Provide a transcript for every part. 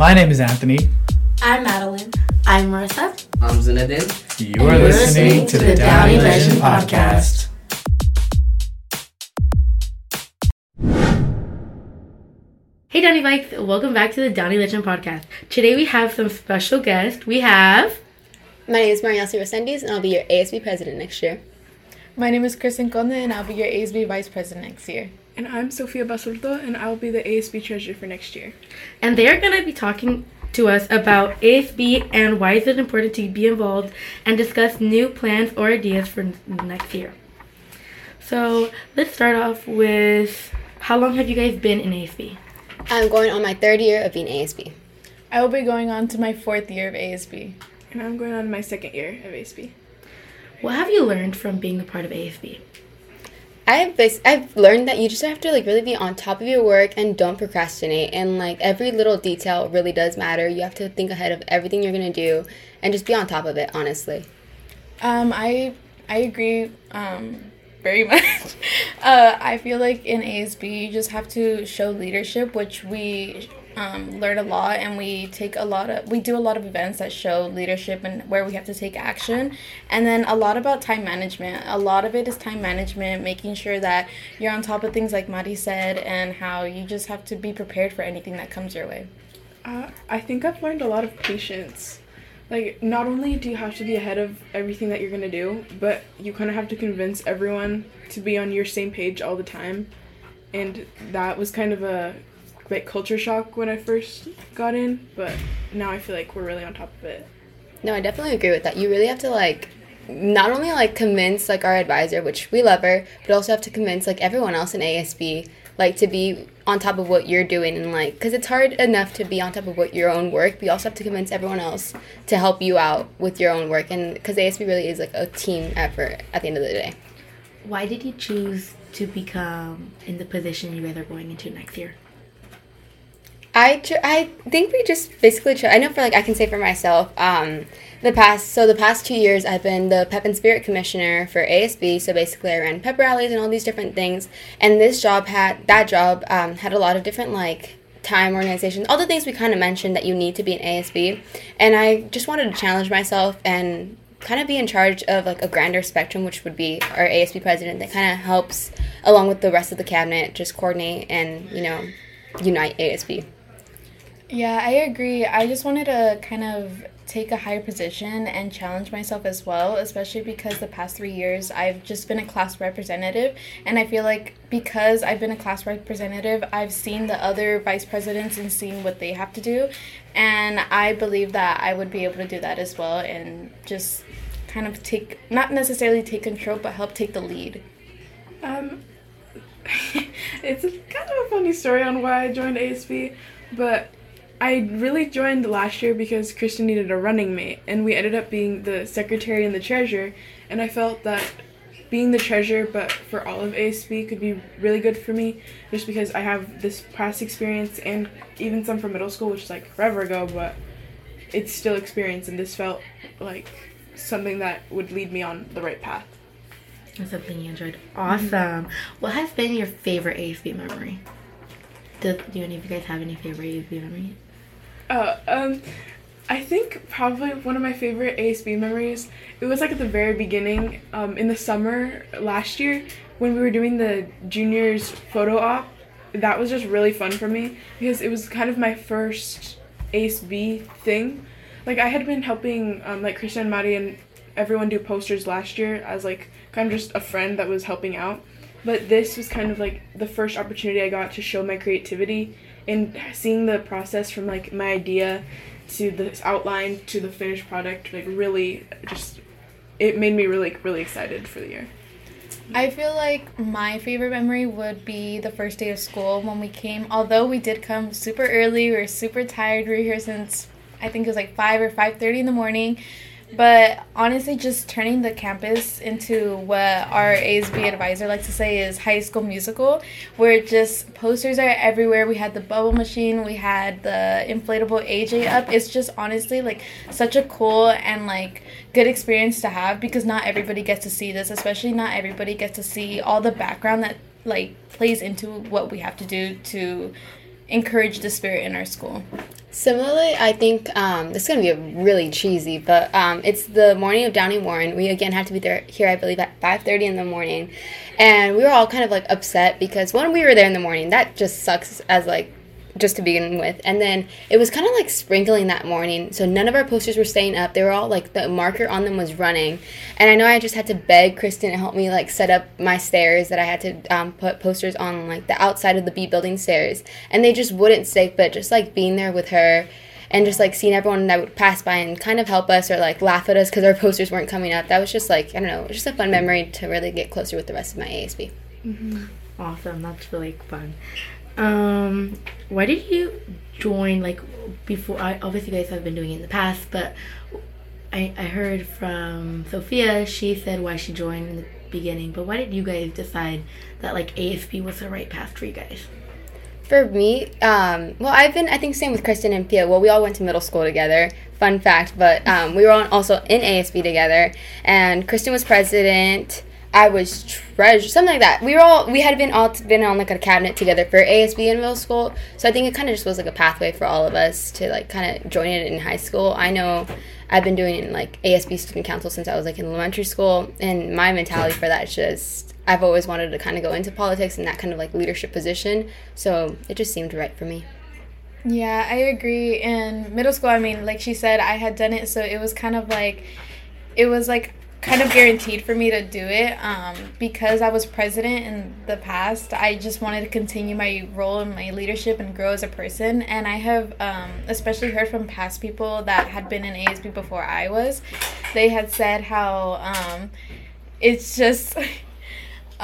My name is Anthony. I'm Madeline. I'm Marissa. I'm Zinedine. You are listening to the Downey Legend Podcast. Hey Downey Bikes, welcome back to the Downey Legend Podcast. Today we have some special guests. We have My name is Mariasi Resendiz, and I'll be your ASB president next year. My name is Kristen Conde, and I'll be your ASB vice president next year. And I'm Sofia Basurto, and I'll be the ASB treasurer for next year. and they are going to be talking to us about ASB and why is it important to be involved and discuss new plans or ideas for n- next year. So let's start off with how long have you guys been in ASB? I'm going on my third year of being ASB. I will be going on to my fourth year of ASB. And I'm going on my second year of ASB. What have you learned from being a part of ASB? I've I've learned that you just have to like really be on top of your work and don't procrastinate. And like every little detail really does matter. You have to think ahead of everything you're gonna do and just be on top of it. Honestly. Um, I I agree um, very much. uh, I feel like in ASB you just have to show leadership, which we um, learn a lot, and we take a lot of we do a lot of events that show leadership and where we have to take action, and then a lot about time management. A lot of it is time management, making sure that you're on top of things like Mari said, and how you just have to be prepared for anything that comes your way. Uh, I think I've learned a lot of patience. Like, not only do you have to be ahead of everything that you're gonna do, but you kind of have to convince everyone to be on your same page all the time. And that was kind of a like culture shock when I first got in, but now I feel like we're really on top of it. No, I definitely agree with that. You really have to like not only like convince like our advisor, which we love her, but also have to convince like everyone else in ASB like to be on top of what you're doing and like because it's hard enough to be on top of what your own work, but you also have to convince everyone else to help you out with your own work and because ASB really is like a team effort at the end of the day. Why did you choose to become in the position you guys are going into next year? I tr- I think we just basically try. I know for like I can say for myself. Um, the past so the past two years I've been the Pep and Spirit Commissioner for ASB. So basically I ran pep rallies and all these different things. And this job had that job um, had a lot of different like time organizations, all the things we kind of mentioned that you need to be an ASB. And I just wanted to challenge myself and kind of be in charge of like a grander spectrum, which would be our ASB president that kind of helps along with the rest of the cabinet just coordinate and you know unite ASB. Yeah, I agree. I just wanted to kind of take a higher position and challenge myself as well, especially because the past three years I've just been a class representative. And I feel like because I've been a class representative, I've seen the other vice presidents and seen what they have to do. And I believe that I would be able to do that as well and just kind of take, not necessarily take control, but help take the lead. Um, it's kind of a funny story on why I joined ASB, but I really joined last year because Kristen needed a running mate, and we ended up being the secretary and the treasurer. And I felt that being the treasurer, but for all of ASB, could be really good for me, just because I have this past experience and even some from middle school, which is like forever ago, but it's still experience, and this felt like something that would lead me on the right path. That's something you enjoyed. Mm-hmm. Awesome. What has been your favorite ASB memory? Do, do any of you guys have any favorite ASB memories? Uh, um, I think probably one of my favorite ASB memories. It was like at the very beginning, um, in the summer last year when we were doing the juniors photo op. That was just really fun for me because it was kind of my first ASB thing. Like I had been helping um, like Kristen and Mari and everyone do posters last year as like kind of just a friend that was helping out. But this was kind of like the first opportunity I got to show my creativity and seeing the process from like my idea to the outline to the finished product like really just it made me really really excited for the year. I feel like my favorite memory would be the first day of school when we came. Although we did come super early, we were super tired. We were here since I think it was like five or five thirty in the morning. But honestly, just turning the campus into what our ASB advisor likes to say is high school musical, where just posters are everywhere. We had the bubble machine, we had the inflatable AJ up. It's just honestly like such a cool and like good experience to have because not everybody gets to see this, especially not everybody gets to see all the background that like plays into what we have to do to encourage the spirit in our school. Similarly, I think um, this is gonna be a really cheesy, but um, it's the morning of Downey Warren. We again have to be there here, I believe, at five thirty in the morning, and we were all kind of like upset because when we were there in the morning, that just sucks as like just to begin with. And then it was kind of like sprinkling that morning. So none of our posters were staying up. They were all like the marker on them was running. And I know I just had to beg Kristen to help me like set up my stairs that I had to um, put posters on like the outside of the B building stairs. And they just wouldn't stick. But just like being there with her and just like seeing everyone that would pass by and kind of help us or like laugh at us because our posters weren't coming up. That was just like, I don't know, it just a fun memory to really get closer with the rest of my ASB. Awesome. That's really fun. Um, why did you join? Like before, I obviously you guys have been doing it in the past, but I I heard from Sophia. She said why she joined in the beginning, but why did you guys decide that like ASB was the right path for you guys? For me, um, well, I've been, I think, same with Kristen and Pia. Well, we all went to middle school together. Fun fact, but um, we were also in ASB together, and Kristen was president. I was treasure, something like that. We were all, we had been all been on like a cabinet together for ASB in middle school, so I think it kind of just was like a pathway for all of us to like kind of join it in high school. I know I've been doing like ASB student council since I was like in elementary school, and my mentality for that is just I've always wanted to kind of go into politics and that kind of like leadership position, so it just seemed right for me. Yeah, I agree. In middle school, I mean, like she said, I had done it, so it was kind of like, it was like kind of guaranteed for me to do it um, because I was president in the past. I just wanted to continue my role in my leadership and grow as a person. And I have um, especially heard from past people that had been in ASB before I was. They had said how um, it's just.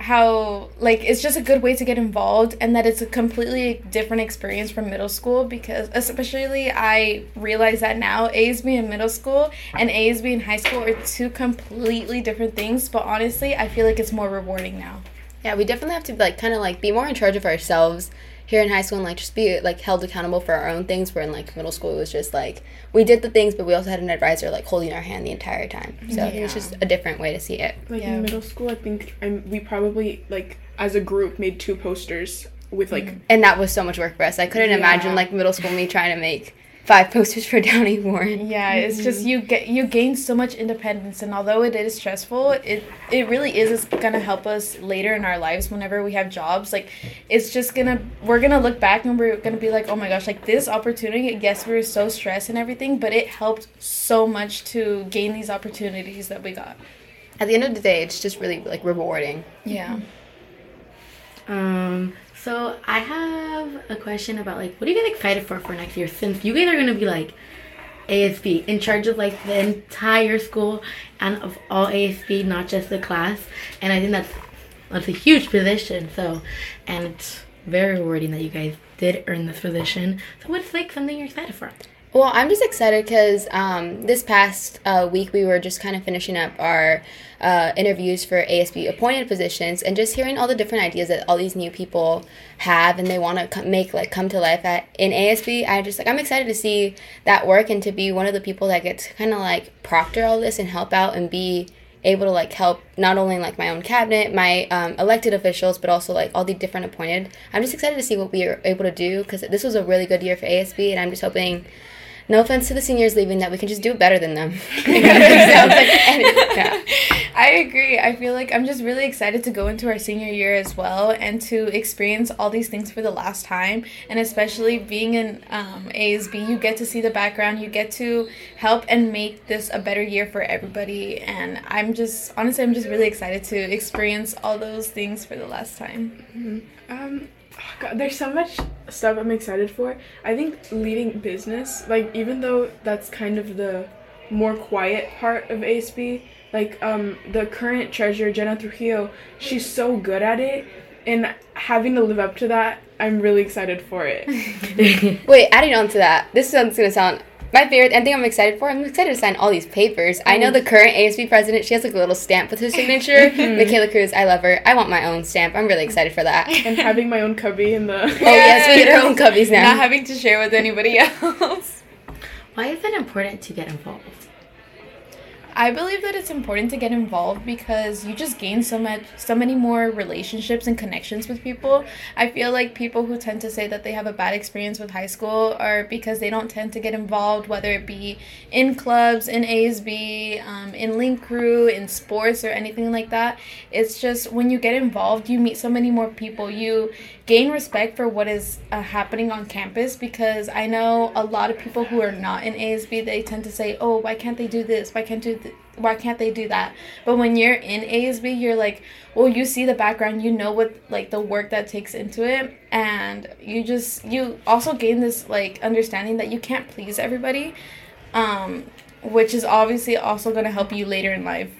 how like it's just a good way to get involved and that it's a completely different experience from middle school because especially I realize that now ASB in middle school and ASB in high school are two completely different things but honestly I feel like it's more rewarding now. Yeah, we definitely have to like kind of like be more in charge of ourselves here in high school and like just be like held accountable for our own things. Where in like middle school, it was just like we did the things, but we also had an advisor like holding our hand the entire time. So it was just a different way to see it. Like Yeah. in middle school, I think I'm, we probably like as a group made two posters with like And that was so much work for us. I couldn't imagine like middle school me trying to make five posters for Downey Warren. Yeah, it's just you get you gain so much independence, and although it is stressful, it it really is it's gonna help us later in our lives whenever we have jobs. Like, it's just gonna we're gonna look back and we're gonna be like, oh my gosh, like this opportunity. Yes, we were so stressed and everything, but it helped so much to gain these opportunities that we got. At the end of the day, it's just really like rewarding. Yeah. Um, so I have a question about like, what are you guys excited for for next year? Since you guys are gonna be like ASB in charge of like the entire school and of all ASB, not just the class. And I think that's that's a huge position. So, and it's very rewarding that you guys did earn this position. So, what's like something you're excited for? Well, I'm just excited because um, this past uh, week we were just kind of finishing up our uh, interviews for ASB appointed positions and just hearing all the different ideas that all these new people have and they want to make like come to life at in ASB. I just like I'm excited to see that work and to be one of the people that gets kind of like proctor all this and help out and be able to like help not only like my own cabinet, my um, elected officials, but also like all the different appointed. I'm just excited to see what we are able to do because this was a really good year for ASB, and I'm just hoping. No offense to the seniors leaving, that we can just do it better than them. Yeah. I agree. I feel like I'm just really excited to go into our senior year as well and to experience all these things for the last time. And especially being in um, ASB, you get to see the background, you get to help and make this a better year for everybody. And I'm just, honestly, I'm just really excited to experience all those things for the last time. Um, oh God, there's so much stuff I'm excited for. I think leading business, like even though that's kind of the more quiet part of ASB, like um, the current treasurer Jenna Trujillo, she's so good at it, and having to live up to that, I'm really excited for it. Wait, adding on to that, this is gonna sound my favorite and thing I'm excited for. I'm excited to sign all these papers. I know mm. the current ASB president. She has like a little stamp with her signature. Mm-hmm. Michaela Cruz, I love her. I want my own stamp. I'm really excited for that. and having my own cubby in the Oh yes, we get our own cubbies now. Not having to share with anybody else. Why is it important to get involved? I believe that it's important to get involved because you just gain so much so many more relationships and connections with people. I feel like people who tend to say that they have a bad experience with high school are because they don't tend to get involved, whether it be in clubs, in ASB, um, in link crew, in sports, or anything like that. It's just when you get involved, you meet so many more people. You gain respect for what is uh, happening on campus because I know a lot of people who are not in ASB, they tend to say, "Oh, why can't they do this? Why can't do th- why can't they do that?" But when you're in ASB, you're like, "Well, you see the background, you know what like the work that takes into it, and you just you also gain this like understanding that you can't please everybody." Um, which is obviously also going to help you later in life.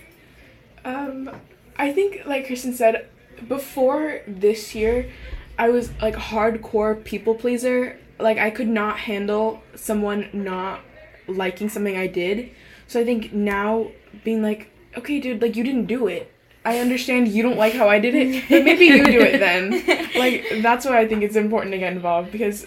Um, I think, like Kristen said, before this year, I was like hardcore people pleaser. Like I could not handle someone not liking something I did. So I think now being like, okay, dude, like you didn't do it. I understand you don't like how I did it, but maybe you do it then. Like that's why I think it's important to get involved because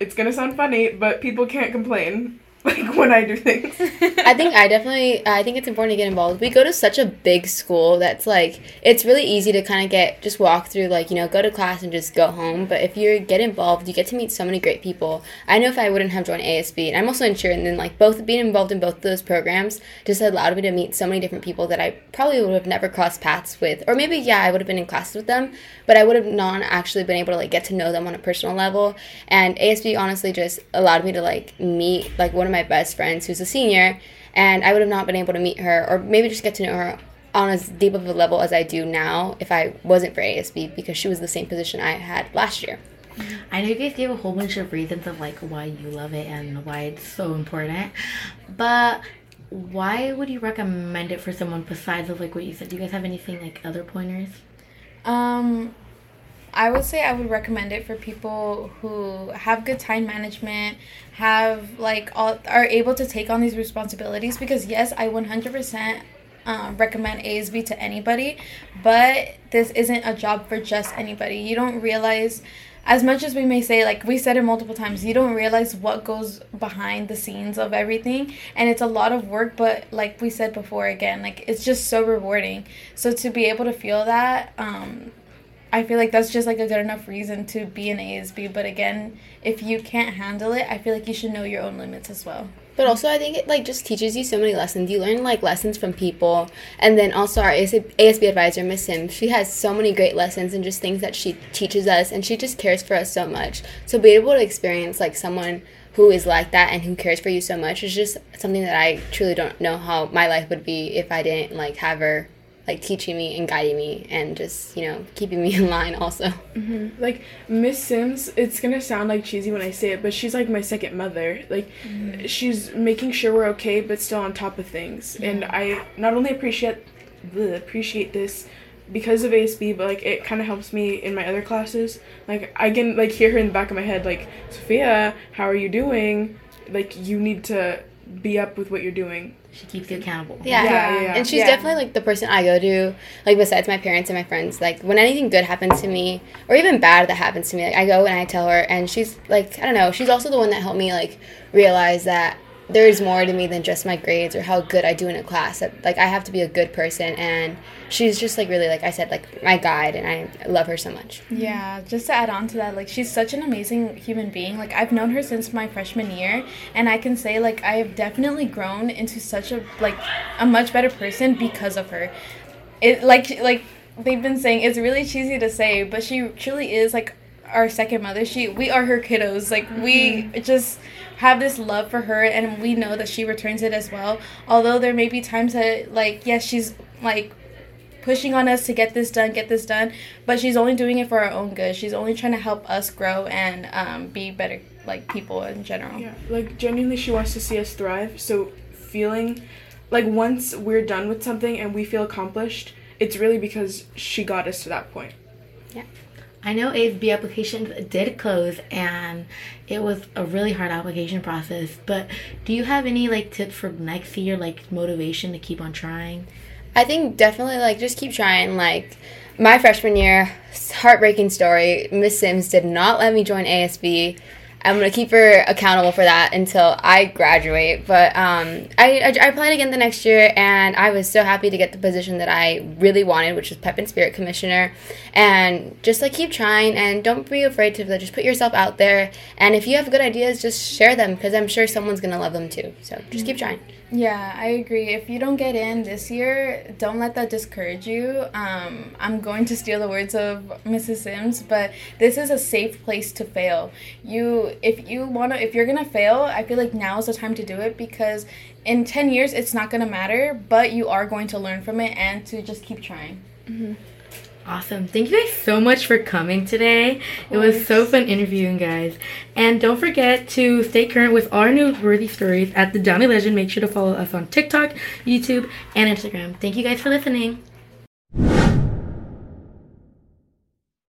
it's gonna sound funny, but people can't complain like when I do things. I think I definitely I think it's important to get involved. We go to such a big school that's like it's really easy to kind of get just walk through like you know go to class and just go home. But if you get involved, you get to meet so many great people. I know if I wouldn't have joined ASB, and I'm also in and then like both being involved in both those programs just allowed me to meet so many different people that I probably would have never crossed paths with, or maybe yeah I would have been in classes with them, but I would have not actually been able to like get to know them on a personal level. And ASB honestly just allowed me to like meet like one of my best friends who's a senior, and I would have not been able to meet her or maybe just get to know her on as deep of a level as I do now if I wasn't for ASB because she was the same position I had last year. I know you guys gave a whole bunch of reasons of like why you love it and why it's so important, but why would you recommend it for someone besides of like what you said? Do you guys have anything like other pointers? Um, I would say I would recommend it for people who have good time management, have like all are able to take on these responsibilities because yes, I 100% um, recommend ASB to anybody, but this isn't a job for just anybody. You don't realize as much as we may say like we said it multiple times you don't realize what goes behind the scenes of everything and it's a lot of work but like we said before again like it's just so rewarding so to be able to feel that um I feel like that's just like a good enough reason to be an ASB. But again, if you can't handle it, I feel like you should know your own limits as well. But also, I think it like just teaches you so many lessons. You learn like lessons from people, and then also our ASB advisor, Miss Sims, she has so many great lessons and just things that she teaches us, and she just cares for us so much. So be able to experience like someone who is like that and who cares for you so much is just something that I truly don't know how my life would be if I didn't like have her like teaching me and guiding me and just you know keeping me in line also mm-hmm. like miss sims it's gonna sound like cheesy when i say it but she's like my second mother like mm-hmm. she's making sure we're okay but still on top of things yeah. and i not only appreciate the appreciate this because of asb but like it kind of helps me in my other classes like i can like hear her in the back of my head like sophia how are you doing like you need to be up with what you're doing she keeps you accountable. Yeah. Yeah, yeah, yeah. And she's yeah. definitely like the person I go to, like besides my parents and my friends. Like when anything good happens to me, or even bad that happens to me, like I go and I tell her, and she's like, I don't know, she's also the one that helped me like realize that there is more to me than just my grades or how good I do in a class. That, like I have to be a good person, and she's just like really like I said like my guide, and I love her so much. Yeah, just to add on to that, like she's such an amazing human being. Like I've known her since my freshman year, and I can say like I have definitely grown into such a like a much better person because of her. It like like they've been saying it's really cheesy to say, but she truly is like our second mother. She we are her kiddos. Like mm-hmm. we just have this love for her and we know that she returns it as well. Although there may be times that like yes, she's like pushing on us to get this done, get this done, but she's only doing it for our own good. She's only trying to help us grow and um, be better like people in general. Yeah, like genuinely she wants to see us thrive. So feeling like once we're done with something and we feel accomplished, it's really because she got us to that point. Yeah. I know ASB applications did close and it was a really hard application process, but do you have any like tips for next year, like motivation to keep on trying? I think definitely like just keep trying. Like my freshman year, heartbreaking story. Miss Sims did not let me join ASB I'm gonna keep her accountable for that until I graduate. But um, I, I I applied again the next year, and I was so happy to get the position that I really wanted, which was Pep and Spirit Commissioner. And just like keep trying, and don't be afraid to like, just put yourself out there. And if you have good ideas, just share them because I'm sure someone's gonna love them too. So just keep trying. Yeah, I agree. If you don't get in this year, don't let that discourage you. Um, I'm going to steal the words of Mrs. Sims, but this is a safe place to fail. You, if you wanna, if you're gonna fail, I feel like now is the time to do it because in ten years it's not gonna matter, but you are going to learn from it and to just keep trying. Awesome. Thank you guys so much for coming today. It was so fun interviewing guys. And don't forget to stay current with our newsworthy stories at the Downey Legend. Make sure to follow us on TikTok, YouTube, and Instagram. Thank you guys for listening.